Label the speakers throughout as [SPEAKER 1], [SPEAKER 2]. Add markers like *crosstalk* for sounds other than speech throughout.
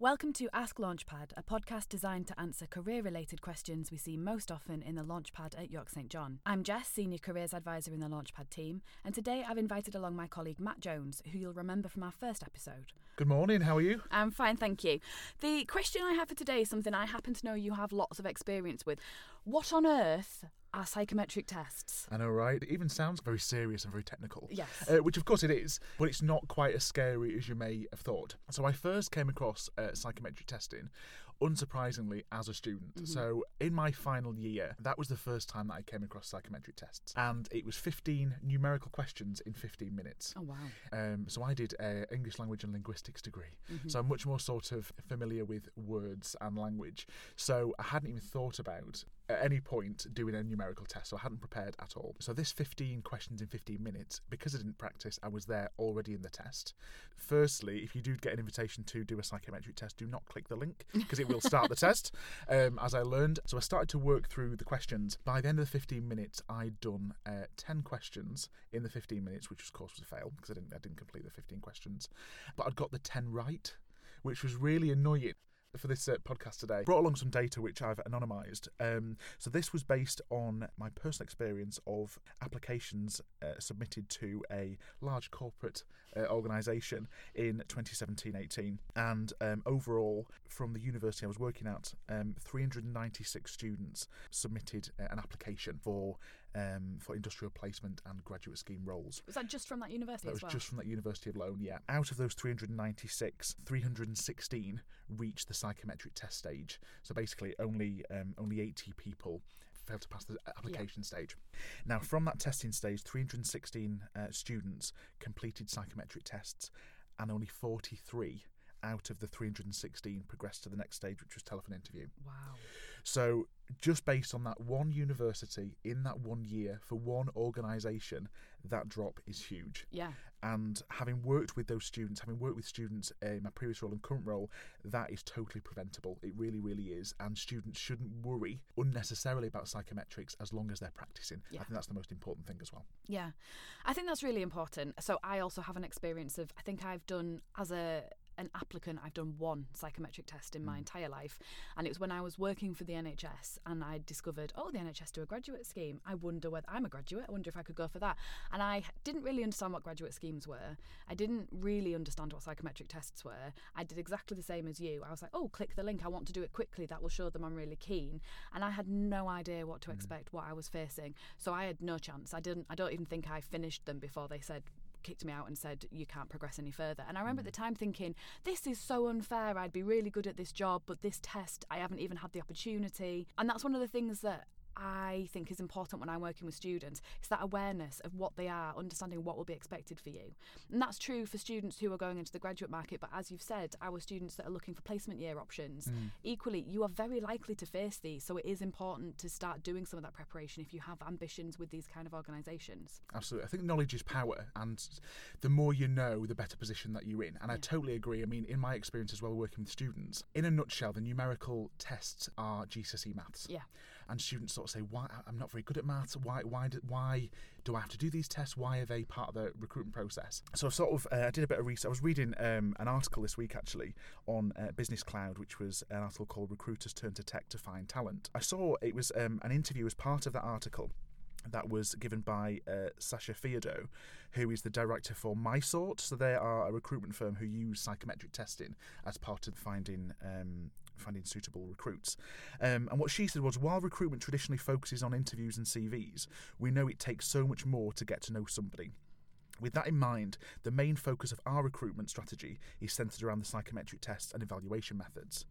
[SPEAKER 1] Welcome to Ask Launchpad, a podcast designed to answer career related questions we see most often in the Launchpad at York St John. I'm Jess, Senior Careers Advisor in the Launchpad team, and today I've invited along my colleague Matt Jones, who you'll remember from our first episode.
[SPEAKER 2] Good morning, how are you?
[SPEAKER 1] I'm fine, thank you. The question I have for today is something I happen to know you have lots of experience with. What on earth are psychometric tests?
[SPEAKER 2] I know, right? It even sounds very serious and very technical.
[SPEAKER 1] Yes.
[SPEAKER 2] Uh, which, of course, it is, but it's not quite as scary as you may have thought. So, I first came across uh, psychometric testing, unsurprisingly, as a student.
[SPEAKER 1] Mm-hmm.
[SPEAKER 2] So, in my final year, that was the first time that I came across psychometric tests. And it was 15 numerical questions in 15 minutes.
[SPEAKER 1] Oh, wow.
[SPEAKER 2] Um, so I did a English language and linguistics degree,
[SPEAKER 1] Mm-hmm.
[SPEAKER 2] so I'm much more sort of familiar with words and language. So I hadn't even thought about at any point doing a numerical test, so I hadn't prepared at all. So this 15 questions in 15 minutes, because I didn't practice, I was there already in the test. Firstly, if you do get an invitation to do a psychometric test, do not click the link because it will start the *laughs* test. Um, as I learned, so I started to work through the questions. By the end of the 15 minutes, I'd done uh, 10 questions in the 15 minutes, which of course was a fail because I didn't I didn't complete the 15 questions, but I'd got the 10 right, which was really annoying for this uh, podcast today. Brought along some data which I've anonymised. Um, so this was based on my personal experience of applications uh, submitted to a large corporate uh, organisation in 2017-18, and um, overall from the university I was working at, um, 396 students submitted uh, an application for um, for industrial placement and graduate scheme roles.
[SPEAKER 1] Was that just from that university
[SPEAKER 2] That
[SPEAKER 1] as
[SPEAKER 2] was
[SPEAKER 1] well?
[SPEAKER 2] just from that University of Lone, yeah. Out of those 396, 316 reached the psychometric test stage. So basically, only um, only 80 people failed to pass the application stage. Now, from that testing stage, 316 uh, students completed psychometric tests, and only 43 out of the 316 progressed to the next stage, which was telephone interview.
[SPEAKER 1] Wow.
[SPEAKER 2] So, just based on that one university in that one year for one organisation, that drop is huge.
[SPEAKER 1] Yeah.
[SPEAKER 2] And having worked with those students, having worked with students in my previous role and current role, that is totally preventable. It really, really is. And students shouldn't worry unnecessarily about psychometrics as long as they're practicing.
[SPEAKER 1] Yeah.
[SPEAKER 2] I think that's the most important thing as well.
[SPEAKER 1] Yeah, I think that's really important. So I also have an experience of I think I've done as a an applicant. I've done one psychometric test in my mm. entire life and it was when I was working for the NHS and I discovered oh the NHS do a graduate scheme. I wonder whether I'm a graduate. I wonder if I could go for that. And I didn't really understand what graduate schemes were. I didn't really understand what psychometric tests were. I did exactly the same as you. I was like oh click the link. I want to do it quickly. That will show them I'm really keen. And I had no idea what to mm. expect what I was facing. So I had no chance. I didn't I don't even think I finished them before they said kicked me out and said you can't progress any further. And i remember at the mm. time thinking this is so unfair. I'd be really good at this job but this test i haven't even had the opportunity. And that's one of the things that I think is important when I'm working with students is that awareness of what they are, understanding what will be expected for you. And that's true for students who are going into the graduate market, but as you've said, our students that are looking for placement year options, mm. equally, you are very likely to face these. So it is important to start doing some of that preparation if you have ambitions with these kind of organisations.
[SPEAKER 2] Absolutely. I think knowledge is power, and the more you know, the better position that you're in. And I totally agree. I mean, in my experience as well, working with students, in a nutshell, the numerical tests are GCSE maths.
[SPEAKER 1] Yeah.
[SPEAKER 2] And students sort of say, "Why I'm not very good at maths? Why why do, why do I have to do these tests? Why are they part of the recruitment process?" So I sort of uh, I did a bit of research. I was reading um, an article this week actually on uh, Business Cloud, which was an article called "Recruiters Turn to Tech to Find Talent." I saw it was um, an interview as part of that article that was given by uh, Sasha Fiado, who is the director for MySort. So they are a recruitment firm who use psychometric testing as part of finding um, finding suitable recruits. Um, and what she said was, while recruitment traditionally focuses on interviews and CVs, we know it takes so much more to get to know somebody. With that in mind, the main focus of our recruitment strategy is centred around the psychometric tests and evaluation methods.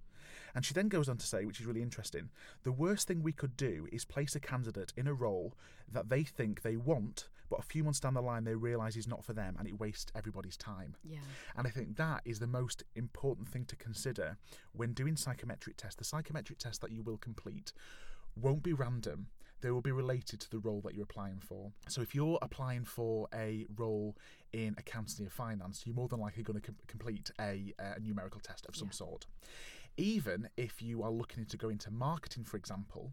[SPEAKER 2] And she then goes on to say, which is really interesting, the worst thing we could do is place a candidate in a role that they think they want, but a few months down the line they realise is not for them and it wastes everybody's time.
[SPEAKER 1] Yeah.
[SPEAKER 2] And I think that is the most important thing to consider when doing psychometric tests. The psychometric test that you will complete won't be random. They will be related to the role that you're applying for. So if you're applying for a role in accounting or finance, you're more than likely going to com- complete a, a numerical test of some
[SPEAKER 1] Yeah.
[SPEAKER 2] sort. Even if you are looking to go into marketing, for example,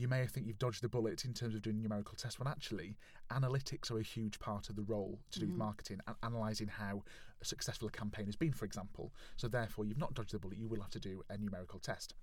[SPEAKER 2] you may think you've dodged the bullet in terms of doing numerical tests when actually analytics are a huge part of the role to do with mm-hmm. marketing and analysing how successful a campaign has been, for example. So therefore, you've not dodged the bullet. You will have to do a numerical test.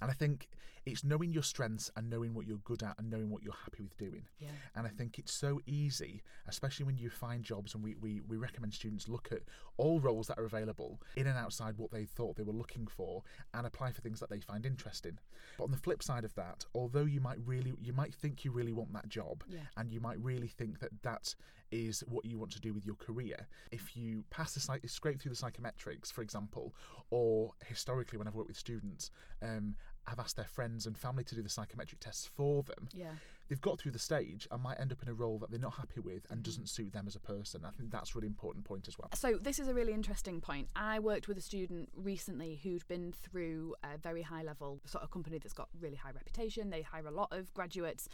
[SPEAKER 2] And I think it's knowing your strengths and knowing what you're good at and knowing what you're happy with doing.
[SPEAKER 1] Yeah.
[SPEAKER 2] And I think it's so easy, especially when you find jobs, and we, we, we recommend students look at all roles that are available in and outside what they thought they were looking for and apply for things that they find interesting. But on the flip side of that, although you might really, you might think you really want that job
[SPEAKER 1] Yeah.
[SPEAKER 2] and you might really think that that is what you want to do with your career. If you pass the psych- scrape through the psychometrics, for example, or historically when I've worked with students, um, have asked their friends and family to do the psychometric tests for them.
[SPEAKER 1] Yeah.
[SPEAKER 2] They've got through the stage and might end up in a role that they're not happy with and doesn't suit them as a person. I think that's a really important point as well.
[SPEAKER 1] So this is a really interesting point. I worked with a student recently who'd been through a very high level sort of company that's got really high reputation. They hire a lot of graduates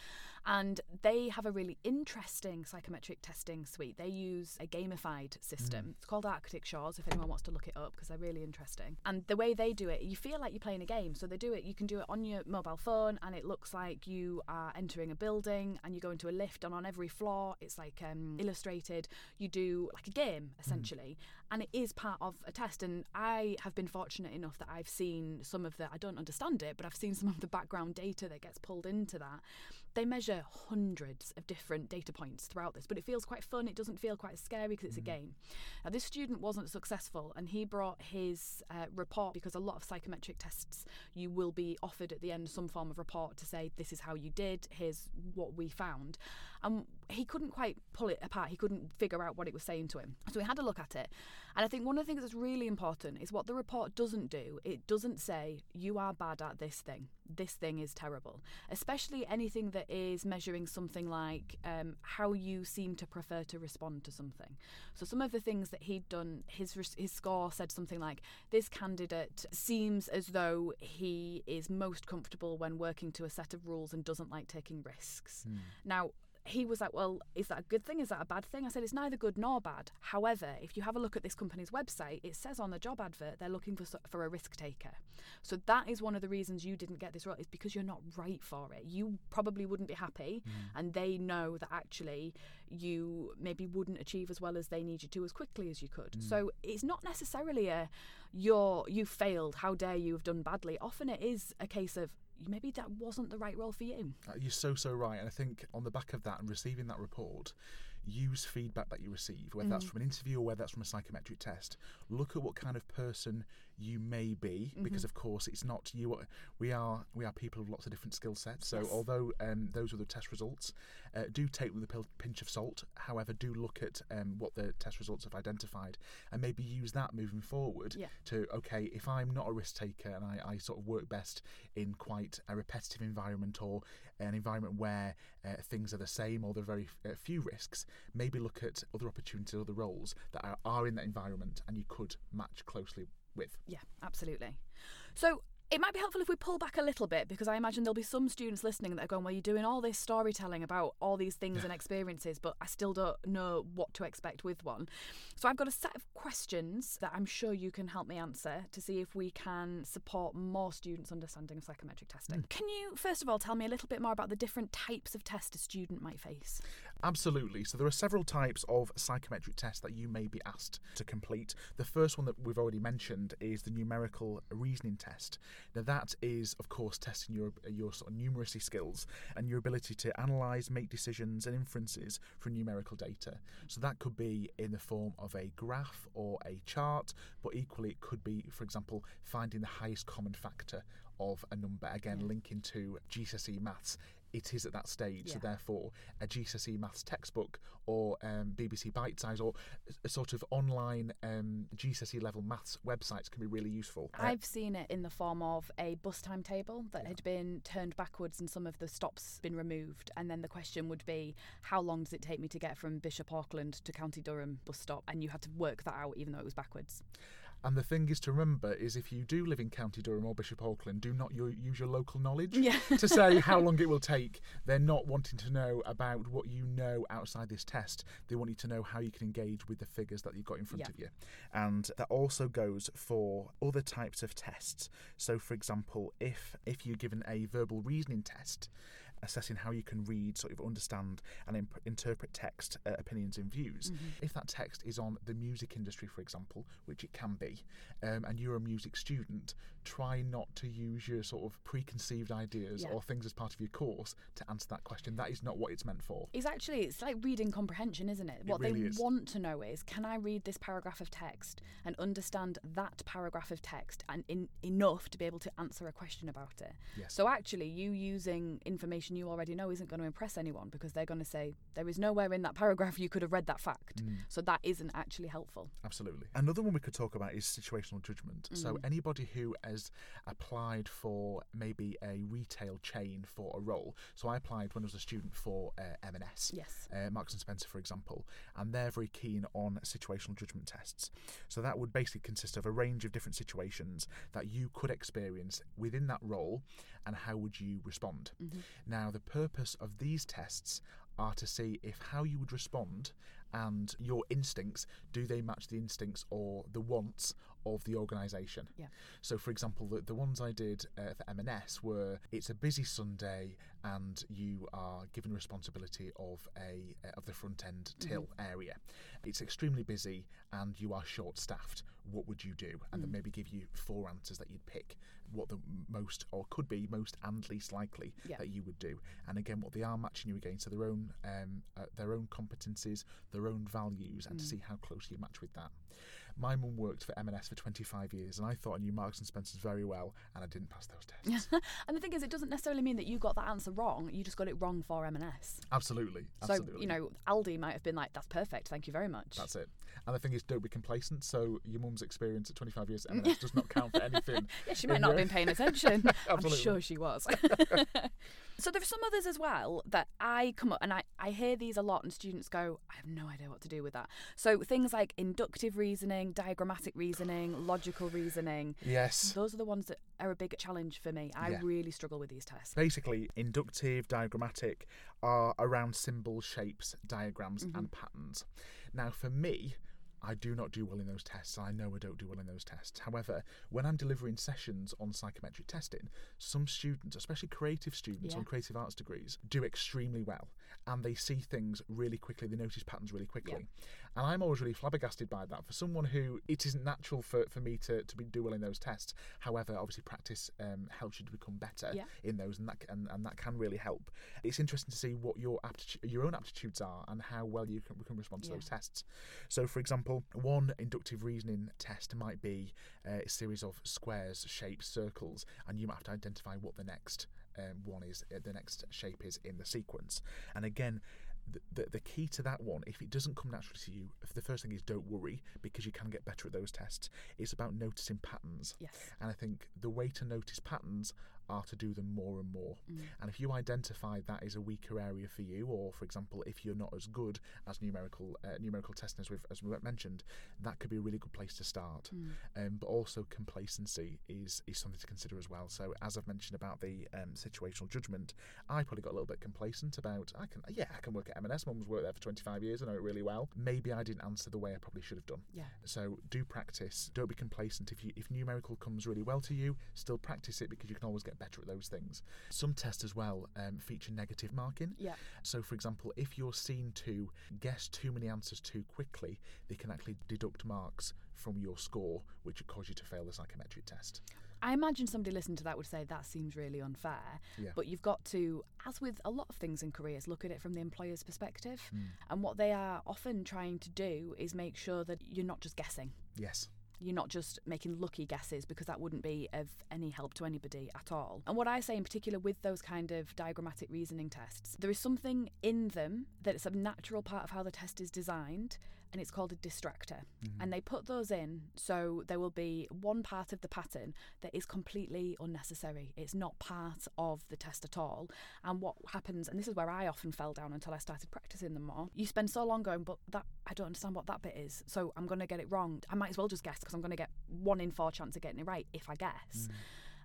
[SPEAKER 1] and they have a really interesting psychometric testing suite. They use a gamified system. Mm. It's called Arctic Shores if anyone wants to look it up because they're really interesting. And the way they do it, you feel like you're playing a game. So they do it you can do it on your mobile phone and it looks like you are entering a building and you go into a lift and on every floor it's like um, illustrated. You do like a game essentially and it is part of a test and i have been fortunate enough that i've seen some of the i don't understand it but i've seen some of the background data that gets pulled into that. They measure hundreds of different data points throughout this but it feels quite fun. It doesn't feel quite scary because it's a game. Now this student wasn't successful and he brought his uh, report because a lot of psychometric tests you will be offered at the end some form of report to say this is how you did. Here's what we found and he couldn't quite pull it apart. He couldn't figure out what it was saying to him. So we had a look at it. And i think one of the things that's really important is what the report doesn't do it doesn't say you are bad at this thing. This thing is terrible. Especially anything that is measuring something like um, how you seem to prefer to respond to something. So some of the things that he'd done his his score said something like this candidate seems as though he is most comfortable when working to a set of rules and doesn't like taking risks. Now he was like, Well, is that a good thing? Is that a bad thing? I said, It's neither good nor bad. However, if you have a look at this company's website, it says on the job advert they're looking for, for a risk taker. So that is one of the reasons you didn't get this role, is because you're not right for it. You probably wouldn't be happy, mm. and they know that actually you maybe wouldn't achieve as well as they need you to as quickly as you could. Mm. So it's not necessarily a you're you failed, how dare you have done badly. Often it is a case of maybe that wasn't the right role for you.
[SPEAKER 2] Uh, You're so so right, and I think on the back of that and receiving that report, use feedback that you receive, whether that's from an interview or whether that's from a psychometric test. Look at what kind of person you may be, because of course it's not you. We are we are people of lots of different skill sets. So
[SPEAKER 1] Yes.
[SPEAKER 2] although um, those are the test results, uh, do take with a pinch of salt. However, do look at um, what the test results have identified, and maybe use that moving forward
[SPEAKER 1] Yeah.
[SPEAKER 2] to okay, if I'm not a risk taker and I, I sort of work best in quite a repetitive environment or an environment where uh, things are the same or there are very uh, few risks, maybe look at other opportunities, other roles that are, are in that environment and you could match closely with.
[SPEAKER 1] Yeah, absolutely. So it might be helpful if we pull back a little bit because I imagine there'll be some students listening that are going, Well, you're doing all this storytelling about all these things and experiences, but I still don't know what to expect with one. So I've got a set of questions that I'm sure you can help me answer to see if we can support more students' understanding of psychometric testing. Hmm. Can you, first of all, tell me a little bit more about the different types of test a student might face?
[SPEAKER 2] Absolutely. So there are several types of psychometric tests that you may be asked to complete. The first one that we've already mentioned is the numerical reasoning test. Now that is, of course, testing your your sort of numeracy skills and your ability to analyse, make decisions, and inferences from numerical data. So that could be in the form of a graph or a chart, but equally it could be, for example, finding the highest common factor of a number. Again, linking to GCSE maths it is at that stage. So therefore, a GCSE maths textbook or um, BBC Bitesize or a sort of online um, GCSE level maths websites can be really useful. Uh,
[SPEAKER 1] I've seen it in the form of a bus timetable that had been turned backwards and some of the stops been removed. And then the question would be, how long does it take me to get from Bishop Auckland to County Durham bus stop? And you had to work that out even though it was backwards.
[SPEAKER 2] And the thing is to remember is if you do live in County Durham or Bishop Auckland, do not your, use your local knowledge
[SPEAKER 1] Yeah. *laughs*
[SPEAKER 2] to say how long it will *laughs* take. They're not wanting to know about what you know outside this test. They want you to know how you can engage with the figures that you've got in front
[SPEAKER 1] Yeah.
[SPEAKER 2] of you. And that also goes for other types of tests. So, for example, if if you're given a verbal reasoning test, assessing how you can read, sort of understand and imp- interpret text, uh, opinions, and views.
[SPEAKER 1] Mm-hmm.
[SPEAKER 2] If that text is on the music industry, for example, which it can be, um, and you're a music student, try not to use your sort of preconceived ideas
[SPEAKER 1] Yeah.
[SPEAKER 2] or things as part of your course to answer that question. That is not what it's meant for.
[SPEAKER 1] It's actually it's like reading comprehension, isn't it? What
[SPEAKER 2] really
[SPEAKER 1] they
[SPEAKER 2] is.
[SPEAKER 1] want to know is can I read this paragraph of text and understand that paragraph of text and in, enough to be able to answer a question about it.
[SPEAKER 2] Yes.
[SPEAKER 1] So actually you using information you already know isn't going to impress anyone because they're going to say there is nowhere in that paragraph you could have read that fact.
[SPEAKER 2] Mm.
[SPEAKER 1] So that isn't actually helpful.
[SPEAKER 2] Absolutely. Another one we could talk about is situational judgment.
[SPEAKER 1] Mm.
[SPEAKER 2] So, anybody who has applied for maybe a retail chain for a role. So, I applied when I was a student for uh, M&S.
[SPEAKER 1] Yes.
[SPEAKER 2] Uh, Marks and Spencer, for example, and they're very keen on situational judgment tests. So that would basically consist of a range of different situations that you could experience within that role, and how would you respond.
[SPEAKER 1] Mm-hmm.
[SPEAKER 2] Now, the purpose of these tests are to see if how you would respond and your instincts do they match the instincts or the wants of the organisation.
[SPEAKER 1] Yeah.
[SPEAKER 2] So, for example, the, the ones I did uh, for M&S were it's a busy Sunday and you are given responsibility of a uh, of the front end till area. It's extremely busy and you are short staffed. What would you do? And then maybe give you four answers that you'd pick. What the most or could be most and least likely
[SPEAKER 1] Yeah.
[SPEAKER 2] that you would do. And again, what they are matching you against are their own um, uh, their own competencies, their own values, and to see how close you match with that. My mum worked for M&S for 25 years, and I thought I knew Marks and Spencers very well, and I didn't pass those tests. *laughs*
[SPEAKER 1] and the thing is it doesn't necessarily mean that you got that answer wrong. You just got it wrong for M&S.
[SPEAKER 2] absolutely,
[SPEAKER 1] So, you know, Aldi might have been like that's perfect. Thank you very much.
[SPEAKER 2] That's it. And the thing is, don't be complacent. So your mum's experience at 25 years at M&S *laughs* does not count for anything.
[SPEAKER 1] Yeah, she might not have been paying *laughs* attention. I'm sure she was. *laughs* so there are some others as well that I come up and I, I hear these a lot and students go, I have no idea what to do with that. So things like inductive reasoning, diagrammatic reasoning, logical reasoning,
[SPEAKER 2] Yes.
[SPEAKER 1] those are the ones that are a big challenge for me. I
[SPEAKER 2] Yeah.
[SPEAKER 1] really struggle with these tests.
[SPEAKER 2] Basically, inductive, diagrammatic are around symbols, shapes, diagrams, and mm-hmm. patterns. Now, for me, I do not do well in those tests. I know I don't do well in those tests. However, when I'm delivering sessions on psychometric testing, some students, especially creative students
[SPEAKER 1] Yeah.
[SPEAKER 2] on creative arts degrees, do extremely well and they see things really quickly. They notice patterns really quickly. And I'm always really flabbergasted by that. For someone who it isn't natural for, for me to, to be, do well in those tests. However, obviously, practice um, helps you to become better
[SPEAKER 1] Yeah.
[SPEAKER 2] in those, and that and, and that can really help. It's interesting to see what your aptitude, your own aptitudes are, and how well you can, can respond to
[SPEAKER 1] Yeah.
[SPEAKER 2] those tests. So, for example, one inductive reasoning test might be uh, a series of squares, shapes, circles, and you might have to identify what the next um, one is, uh, the next shape is in the sequence. And again. The, the, the key to that one, if it doesn't come naturally to you, the first thing is don't worry because you can get better at those tests. It's about noticing patterns.
[SPEAKER 1] Yes.
[SPEAKER 2] And I think the way to notice patterns are to do them more and more.
[SPEAKER 1] Mm.
[SPEAKER 2] And if you identify that is a weaker area for you, or for example, if you're not as good as numerical uh, numerical testing as we've as we mentioned, that could be a really good place to start.
[SPEAKER 1] Mm.
[SPEAKER 2] Um, but also complacency is is something to consider as well. So as I've mentioned about the um, situational judgment, I probably got a little bit complacent about I can yeah I can work at M&S. Mum's worked there for 25 years. I know it really well. Maybe I didn't answer the way I probably should have done.
[SPEAKER 1] Yeah.
[SPEAKER 2] So do practice. Don't be complacent. If you if numerical comes really well to you, still practice it because you can always get better at those things. Some tests as well um, feature negative marking.
[SPEAKER 1] Yeah.
[SPEAKER 2] So, for example, if you're seen to guess too many answers too quickly, they can actually deduct marks from your score, which would cause you to fail the psychometric test.
[SPEAKER 1] I imagine somebody listening to that would say that seems really unfair.
[SPEAKER 2] Yeah.
[SPEAKER 1] But you've got to, as with a lot of things in careers, look at it from the employer's perspective.
[SPEAKER 2] Mm.
[SPEAKER 1] And what they are often trying to do is make sure that you're not just guessing.
[SPEAKER 2] Yes.
[SPEAKER 1] You're not just making lucky guesses because that wouldn't be of any help to anybody at all. And what I say in particular with those kind of diagrammatic reasoning tests, there is something in them that it's a natural part of how the test is designed and it's called a distractor. Mm-hmm. And they put those in so there will be one part of the pattern that is completely unnecessary. It's not part of the test at all. And what happens, and this is where I often fell down until I started practicing them more, you spend so long going, but that I don't understand what that bit is. So I'm going to get it wrong. I might as well just guess because I'm going to get one in four chance of getting it right if I guess. Mm.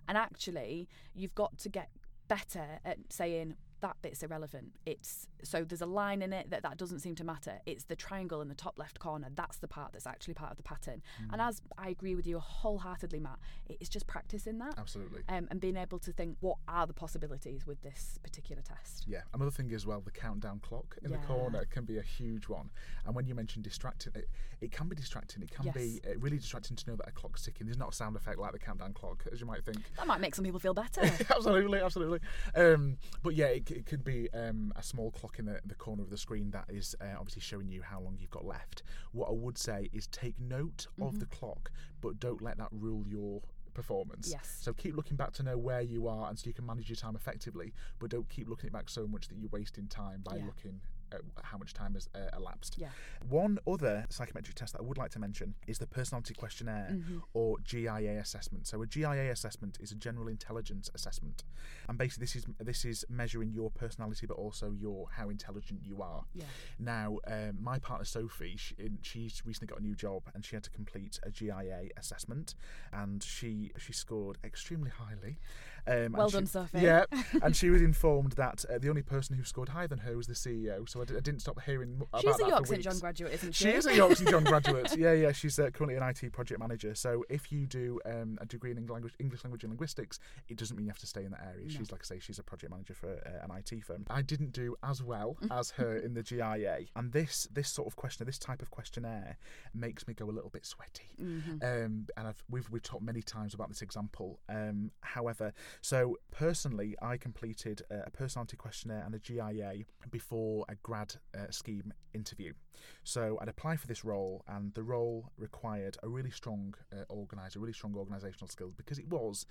[SPEAKER 1] And actually, you've got to get better at saying that bit's irrelevant. It's so there's a line in it that that doesn't seem to matter. It's the triangle in the top left corner. That's the part that's actually part of the pattern. And as I agree with you wholeheartedly, Matt, it's just practicing that
[SPEAKER 2] Absolutely.
[SPEAKER 1] um, and being able to think what are the possibilities with this particular test.
[SPEAKER 2] Yeah, another thing as well, the countdown clock in
[SPEAKER 1] Yeah.
[SPEAKER 2] the corner can be a huge one. And when you mentioned distracting, it, it can be distracting. It can be
[SPEAKER 1] Yes.
[SPEAKER 2] uh, really distracting to know that a clock's ticking. There's not a sound effect like the countdown clock, as you might think.
[SPEAKER 1] That might make some people feel better. *laughs*
[SPEAKER 2] absolutely, absolutely. Um, but yeah, it, it could be um, a small clock in the, the corner of the screen that is uh, obviously showing you how long you've got left. What I would say is take note of the clock, but don't let that rule your performance.
[SPEAKER 1] Yes.
[SPEAKER 2] So keep looking back to know where you are, and so you can manage your time effectively. But don't keep looking it back so much that you're wasting time by
[SPEAKER 1] Yeah.
[SPEAKER 2] looking how much time has uh, elapsed.
[SPEAKER 1] Yeah.
[SPEAKER 2] One other psychometric test that I would like to mention is the personality questionnaire
[SPEAKER 1] Mm-hmm.
[SPEAKER 2] or GIA assessment. So a GIA assessment is a general intelligence assessment, and basically this is this is measuring your personality, but also your how intelligent you are.
[SPEAKER 1] Yeah.
[SPEAKER 2] Now, um, my partner Sophie, she, in, she's recently got a new job, and she had to complete a GIA assessment, and she she scored extremely highly. Um,
[SPEAKER 1] Well
[SPEAKER 2] she-
[SPEAKER 1] done, Sophie.
[SPEAKER 2] Yeah, *laughs* and she was informed that uh, the only person who scored higher than her was the CEO. So I, d- I didn't stop hearing m-
[SPEAKER 1] She's
[SPEAKER 2] about
[SPEAKER 1] a
[SPEAKER 2] that
[SPEAKER 1] York St John graduate, isn't she?
[SPEAKER 2] She is a York St John graduate. *laughs* Yeah, yeah. She's uh, currently an IT project manager. So if you do um, a degree in English language, English language and linguistics, it doesn't mean you have to stay in that area. She's like I say, she's a project manager for uh, an IT firm. I didn't do as well *laughs* as her in the GIA, and this this sort of questionnaire, this type of questionnaire, makes me go a little bit sweaty. Um, and I've, we've we've talked many times about this example. Um, however, so personally, I completed a personality questionnaire and a GIA before a grad uh, scheme interview. So I'd applied for this role, and the role required a really strong uh, organizer, really strong organisational skills because it was.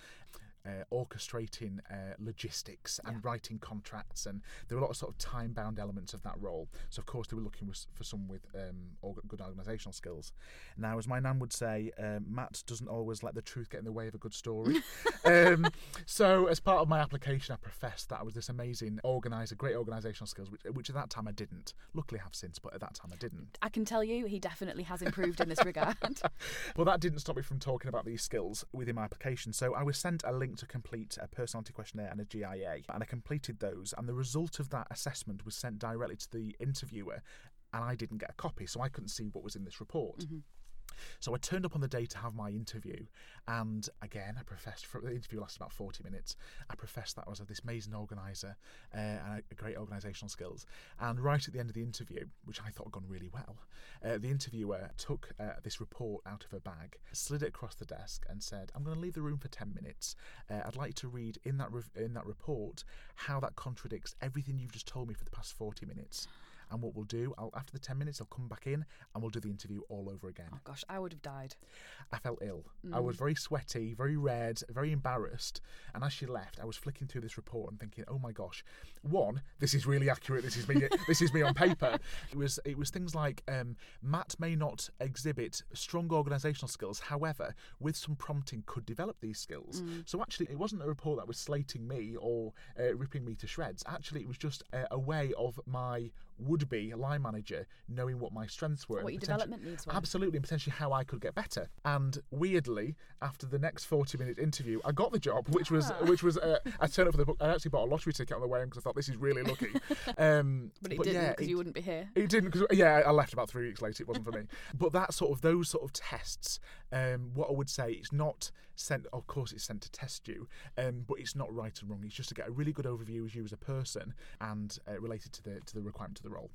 [SPEAKER 2] Uh, orchestrating uh, logistics and writing contracts, and there were a lot of sort of time-bound elements of that role. So, of course, they were looking for someone with um, org- good organisational skills. Now, as my nan would say, um, Matt doesn't always let the truth get in the way of a good story. *laughs* um, so, as part of my application, I professed that I was this amazing organiser, great organisational skills, which, which at that time I didn't. Luckily, I have since, but at that time I didn't.
[SPEAKER 1] I can tell you, he definitely has improved in this regard. *laughs*
[SPEAKER 2] well, that didn't stop me from talking about these skills within my application. So I was sent a link to complete a personality questionnaire and a GIA, and I completed those. And the result of that assessment was sent directly to the interviewer, and I didn't get a copy, so I couldn't see what was in this report. Mm-hmm. So I turned up on the day to have my interview, and again, I professed. For, the interview lasted about forty minutes. I professed that I was this amazing organizer uh, and a great organisational skills. And right at the end of the interview, which I thought had gone really well, uh, the interviewer took uh, this report out of her bag, slid it across the desk, and said, "I'm going to leave the room for ten minutes. Uh, I'd like to read in that rev- in that report how that contradicts everything you've just told me for the past forty minutes." And what we'll do, I'll, after the 10 minutes, I'll come back in and we'll do the interview all over again.
[SPEAKER 1] oh gosh, I would have died.
[SPEAKER 2] I felt ill. I was very sweaty, very red, very embarrassed. And as she left, I was flicking through this report and thinking, "Oh my gosh, one, this is really accurate. This is me. *laughs* this is me on paper." It was it was things like um, Matt may not exhibit strong organisational skills, however, with some prompting, could develop these skills. So actually, it wasn't a report that was slating me or uh, ripping me to shreds. Actually, it was just a, a way of my would-be a line manager knowing what my strengths were,
[SPEAKER 1] What your development needs were.
[SPEAKER 2] Absolutely, and potentially how I could get better. And weirdly, after the next forty-minute interview, I got the job, which was
[SPEAKER 1] Ah.
[SPEAKER 2] which was uh, I turned up for the book. I actually bought a lottery ticket on the way in because I thought this is really lucky. *laughs* Um,
[SPEAKER 1] But it didn't
[SPEAKER 2] yeah,
[SPEAKER 1] because
[SPEAKER 2] it-
[SPEAKER 1] you wouldn't be here.
[SPEAKER 2] it didn't because yeah, I left about three weeks later. It wasn't for me. *laughs* But that sort of those sort of tests, um, what I would say, it's not sent. Of course, it's sent to test you, um, but it's not right and wrong. It's just to get a really good overview of you as a person and uh, related to the to the requirement of the role.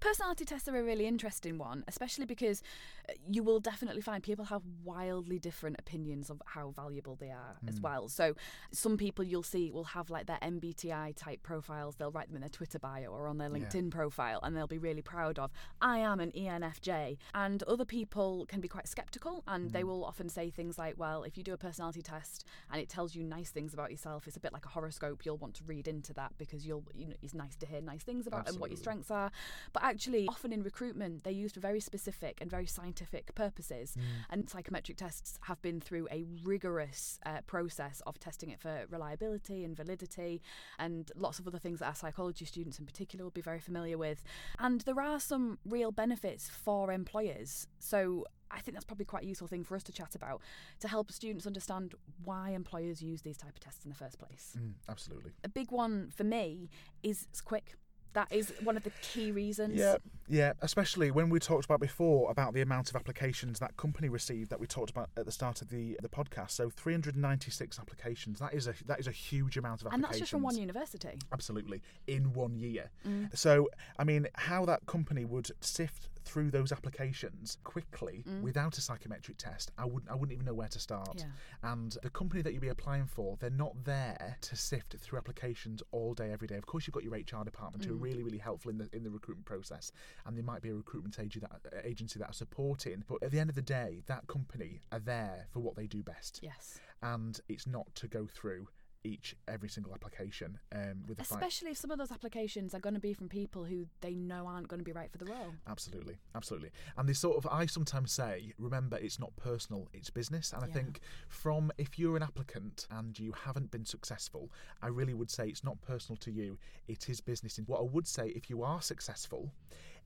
[SPEAKER 1] Personality tests are a really interesting one, especially because uh, you will definitely find people have wildly different opinions of how valuable they are as well. So, some people you'll see will have like their MBTI type profiles, they'll write them in their Twitter bio or on their
[SPEAKER 2] Yeah.
[SPEAKER 1] LinkedIn profile, and they'll be really proud of, I am an ENFJ. And other people can be quite skeptical, and they will often say things like, well, if you do a personality test and it tells you nice things about yourself. It's a bit like a horoscope. You'll want to read into that because you'll, you know, it's nice to hear nice things about and what your strengths are. But actually, often in recruitment, they're used for very specific and very scientific purposes.
[SPEAKER 2] Mm.
[SPEAKER 1] And psychometric tests have been through a rigorous uh, process of testing it for reliability and validity and lots of other things that our psychology students in particular will be very familiar with. And there are some real benefits for employers. So I think that's probably quite a useful thing for us to chat about to help students understand why employers use these type of tests in the first place.
[SPEAKER 2] Mm, absolutely.
[SPEAKER 1] A big one for me is it's quick. That is one of the key reasons.
[SPEAKER 2] Yeah, yeah. Especially when we talked about before about the amount of applications that company received that we talked about at the start of the the podcast. So 396 applications. That is a that is a huge amount of applications.
[SPEAKER 1] And that's just from one university.
[SPEAKER 2] Absolutely, in one year.
[SPEAKER 1] Mm.
[SPEAKER 2] So, I mean, how that company would sift through those applications quickly mm. without a psychometric test, I wouldn't, I wouldn't even know where to start.
[SPEAKER 1] Yeah.
[SPEAKER 2] And the company that you'll be applying for, they're not there to sift through applications all day, every day. Of course, you've got your HR department who are mm. really, really helpful in the in the recruitment process, and there might be a recruitment agency that uh, agency that are supporting. But at the end of the day, that company are there for what they do best,
[SPEAKER 1] Yes.
[SPEAKER 2] and it's not to go through each every single application um, with.
[SPEAKER 1] Especially if some of those applications are going to be from people who they know aren't going to be right for the role.
[SPEAKER 2] Absolutely, absolutely. And they sort of, I sometimes say, remember, it's not personal, it's business. And I think from if you're an applicant and you haven't been successful, I really would say it's not personal to you, it is business. And what I would say, if you are successful,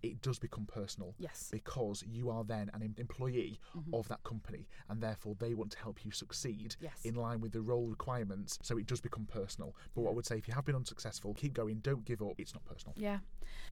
[SPEAKER 2] it does become personal
[SPEAKER 1] Yes.
[SPEAKER 2] because you are then an em- employee of that company and therefore they want to help you succeed
[SPEAKER 1] Yes.
[SPEAKER 2] in line with the role requirements. So it does become personal. But what I would say, if you have been unsuccessful, keep going, don't give up, it's not personal.
[SPEAKER 1] Yeah.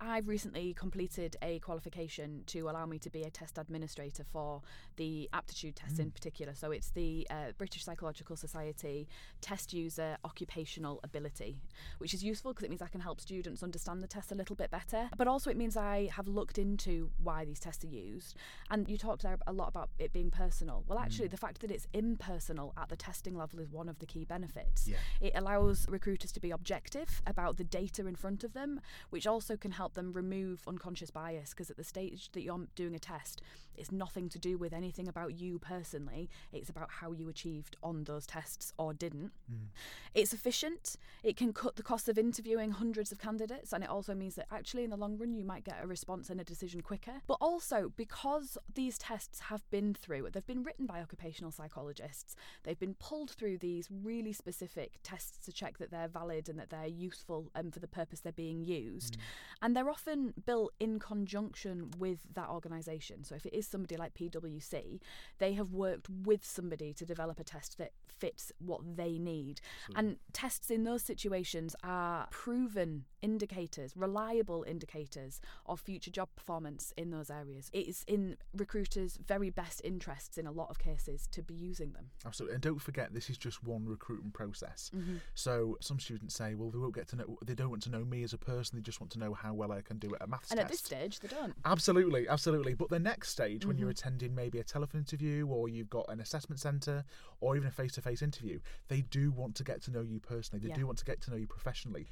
[SPEAKER 1] I've recently completed a qualification to allow me to be a test administrator for the aptitude test in particular. So it's the uh, British Psychological Society test user occupational ability, which is useful because it means I can help students understand the test a little bit better. But also it means I have looked into why these tests are used. And you talked there a lot about it being personal. Well, actually, mm. the fact that it's impersonal at the testing level is one of the key benefits.
[SPEAKER 2] Yeah.
[SPEAKER 1] It allows recruiters to be objective about the data in front of them, which also can help them remove unconscious bias because at the stage that you're doing a test, it's nothing to do with anything about you personally. It's about how you achieved on those tests or didn't. Mm. It's efficient. It can cut the cost of interviewing hundreds of candidates, and it also means that actually, in the long run, you might get a response and a decision quicker. But also, because these tests have been through, they've been written by occupational psychologists, they've been pulled through these really specific tests to check that they're valid and that they're useful um, for the purpose they're being used. And they're often built in conjunction with that organisation. So if it is somebody like PwC, they have worked with somebody to develop a test that fits what they need. And tests in those situations are proven indicators, reliable indicators of future job performance in those areas. It is in recruiters' very best interests in a lot of cases to be using them.
[SPEAKER 2] Absolutely, and don't forget this is just one recruitment process.
[SPEAKER 1] Mm-hmm.
[SPEAKER 2] So some students say, well, they won't get to know. They don't want to know me as a person. They just want to know how well I can do at a maths
[SPEAKER 1] And
[SPEAKER 2] test.
[SPEAKER 1] at this stage, they don't.
[SPEAKER 2] Absolutely, absolutely. But the next stage, when you're
[SPEAKER 1] Mm-hmm.
[SPEAKER 2] attending maybe a telephone interview or you've got an assessment centre or even a face to face interview, they do want to get to know you personally. They
[SPEAKER 1] Yeah.
[SPEAKER 2] do want to get to know you professionally.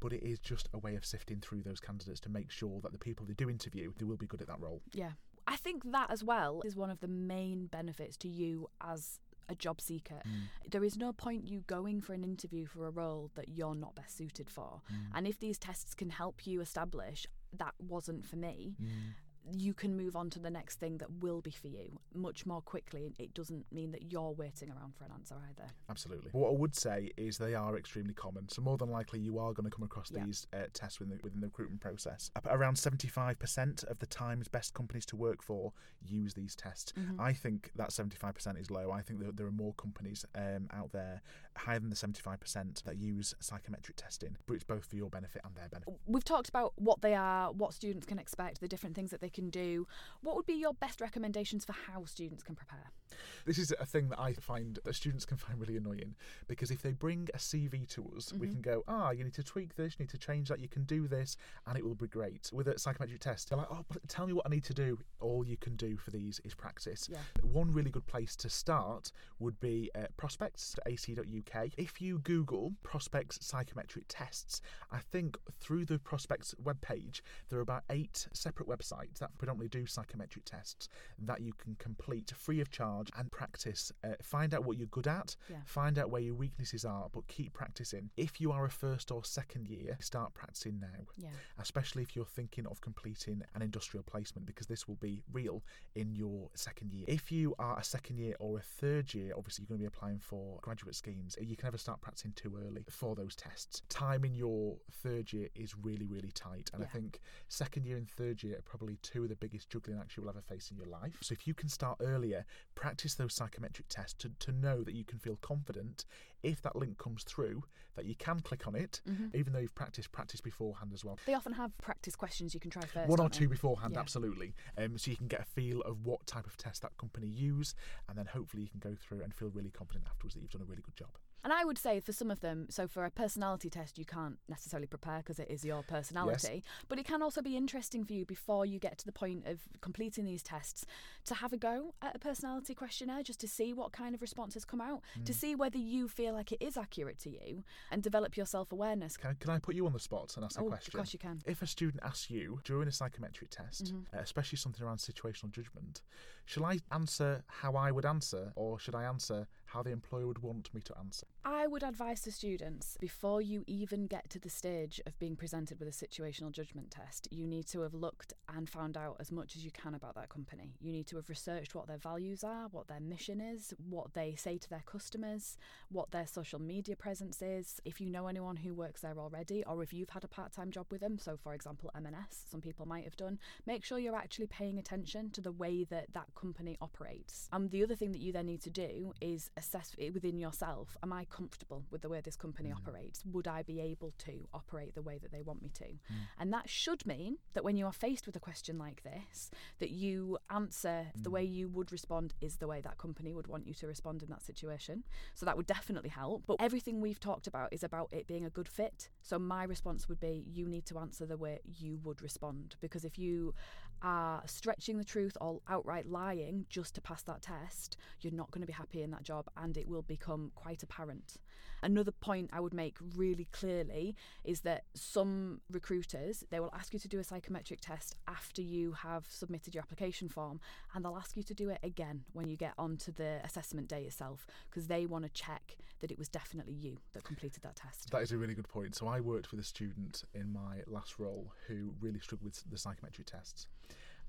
[SPEAKER 2] But it is just a way of sifting through those candidates to make sure that the people they do interview, they will be good at that role.
[SPEAKER 1] Yeah. I think that as well is one of the main benefits to you as a job seeker. Mm. There is no point you going for an interview for a role that you're not best suited for. Mm. And if these tests can help you establish that wasn't for me, mm. You can move on to the next thing that will be for you much more quickly. It doesn't mean that you're waiting around for an answer either.
[SPEAKER 2] Absolutely. What I would say is they are extremely common. So more than likely, you are going to come across
[SPEAKER 1] Yeah.
[SPEAKER 2] these uh, tests within the, within the recruitment process. Around seventy-five percent of the times best companies to work for use these tests.
[SPEAKER 1] Mm-hmm.
[SPEAKER 2] I think that seventy-five percent is low. I think that there are more companies um, out there higher than the seventy-five percent that use psychometric testing, but it's both for your benefit and their benefit.
[SPEAKER 1] We've talked about what they are, what students can expect, the different things that they can do. What would be your best recommendations for how students can prepare?
[SPEAKER 2] This is a thing that I find that students can find really annoying because if they bring a CV to us, we can go, ah, you need to tweak this, you need to change that, you can do this, and it will be great. With a psychometric test, they're like, oh, but tell me what I need to do. All you can do for these is practice.
[SPEAKER 1] Yeah.
[SPEAKER 2] One really good place to start would be uh, prospects.ac.uk. If you Google prospects psychometric tests, I think through the prospects webpage, there are about eight separate websites that predominantly do psychometric tests that you can complete free of charge and practice. Uh, find out what you're good at,
[SPEAKER 1] Yeah.
[SPEAKER 2] find out where your weaknesses are, but keep practicing. If you are a first or second year, start practicing now
[SPEAKER 1] Yeah.
[SPEAKER 2] especially if you're thinking of completing an industrial placement because this will be real in your second year. If you are a second year or a third year, obviously you're going to be applying for graduate schemes. You can never start practicing too early for those tests. Time in your third year is really, really tight. And I think second year and third year are probably two of the biggest juggling acts you will ever face in your life. So if you can start earlier, practice those psychometric tests to, to know that you can feel confident if that link comes through that you can click on it,
[SPEAKER 1] Mhm.
[SPEAKER 2] even though you've practiced, practice beforehand as well.
[SPEAKER 1] They often have practice questions you can try first.
[SPEAKER 2] One or
[SPEAKER 1] don't they?
[SPEAKER 2] two beforehand,
[SPEAKER 1] Yeah.
[SPEAKER 2] absolutely. Um, so you can get a feel of what type of test that company use, and then hopefully you can go through and feel really confident afterwards that you've done a really good job.
[SPEAKER 1] And I would say for some of them, so for a personality test, you can't necessarily prepare because it is your personality. But it can also be interesting for you before you get to the point of completing these tests to have a go at a personality questionnaire just to see what kind of responses come out, to
[SPEAKER 2] Mm.
[SPEAKER 1] see whether you feel like it is accurate to you and develop your self awareness.
[SPEAKER 2] Can, can I put you on the spot and ask a question?
[SPEAKER 1] Oh, of course you can.
[SPEAKER 2] If a student asks you during a psychometric test,
[SPEAKER 1] Mhm.
[SPEAKER 2] uh, especially something around situational judgment, shall I answer how I would answer, or should I answer how the employer would want me to answer?
[SPEAKER 1] I would advise to students before you even get to the stage of being presented with a situational judgment test, you need to have looked and found out as much as you can about that company. You need to have researched what their values are, what their mission is, what they say to their customers, what their social media presence is. If you know anyone who works there already, or if you've had a part time job with them, so for example, M&S, some people might have done, make sure you're actually paying attention to the way that that company operates. And the other thing that you then need to do is assess within yourself am I comfortable with the way this company mm. operates? Would I be able to operate the way that they want me to? Mm. And that should mean that when you are faced with a question like this, that you answer the way mm. you would respond is the way that company would want you to respond in that situation. So that would definitely help. But everything we've talked about is about it being a good fit. So my response would be you need to answer the way you would respond because if you are stretching the truth or outright lying just to pass that test, you're not going to be happy in that job and it will become quite apparent. Another point I would make really clearly is that some recruiters they will ask you to do a psychometric test after you have submitted your application form and they'll ask you to do it again when you get onto the assessment day itself because they want to check that it was definitely you that completed that test.
[SPEAKER 2] That is a really good point. So I worked with a student in my last role who really struggled with the psychometric tests,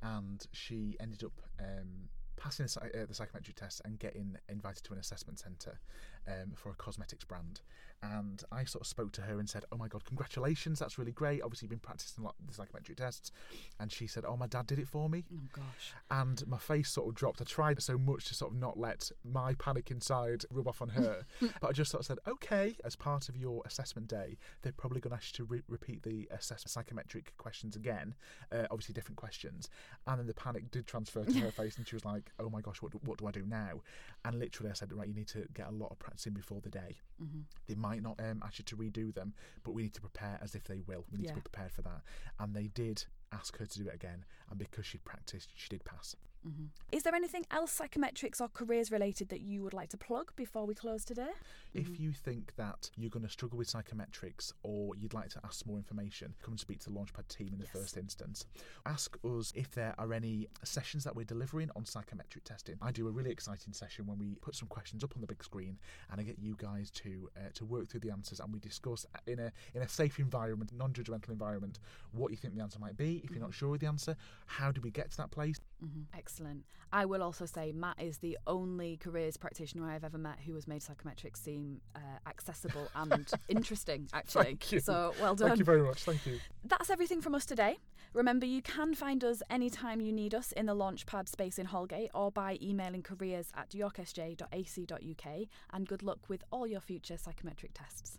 [SPEAKER 2] and she ended up um, passing the, uh, psychometric test and getting invited to an assessment centre um, for a cosmetics brand. And I sort of spoke to her and said, "Oh my god, congratulations! That's really great. Obviously, you've been practicing a lot the psychometric tests." And she said, "Oh, my dad did it for me."
[SPEAKER 1] Oh gosh.
[SPEAKER 2] and my face sort of dropped. I tried so much to sort of not let my panic inside rub off on her, *laughs* but I just sort of said, okay, as part of your assessment day, they're probably going to ask you to re- repeat the assessment psychometric questions again, uh, obviously different questions. And then the panic did transfer to her *laughs* face, and she was like, oh my gosh, what do, what do I do now? And literally, I said, right, you need to get a lot of practice in before the day.
[SPEAKER 1] hmm
[SPEAKER 2] They might not um, ask you to redo them, but we need to prepare as if they will. We need
[SPEAKER 1] Yeah.
[SPEAKER 2] to be prepared for that. And they did ask her to do it again, and because she'd practiced, she did pass.
[SPEAKER 1] Hmm Is there anything else psychometrics or careers related that you would like to plug before we close today?
[SPEAKER 2] If you think that you're going to struggle with psychometrics or you'd like to ask more information, come and speak to the Launchpad team in the
[SPEAKER 1] Yes.
[SPEAKER 2] first instance. Ask us if there are any sessions that we're delivering on psychometric testing. I do a really exciting session when we put some questions up on the big screen and I get you guys to uh, to work through the answers and we discuss in a in a safe environment, non-judgmental environment, what you think the answer might be. If you're not sure of the answer, how do we get to that place?
[SPEAKER 1] Hmm Excellent. I will also say Matt is the only careers practitioner I've ever met who has made psychometrics seem uh, accessible *laughs* and interesting, actually.
[SPEAKER 2] Thank you.
[SPEAKER 1] So well done.
[SPEAKER 2] Thank you very much. Thank you.
[SPEAKER 1] That's everything from us today. Remember, you can find us anytime you need us in the Launchpad space in Holgate or by emailing careers at yorksj.ac.uk. And good luck with all your future psychometric tests.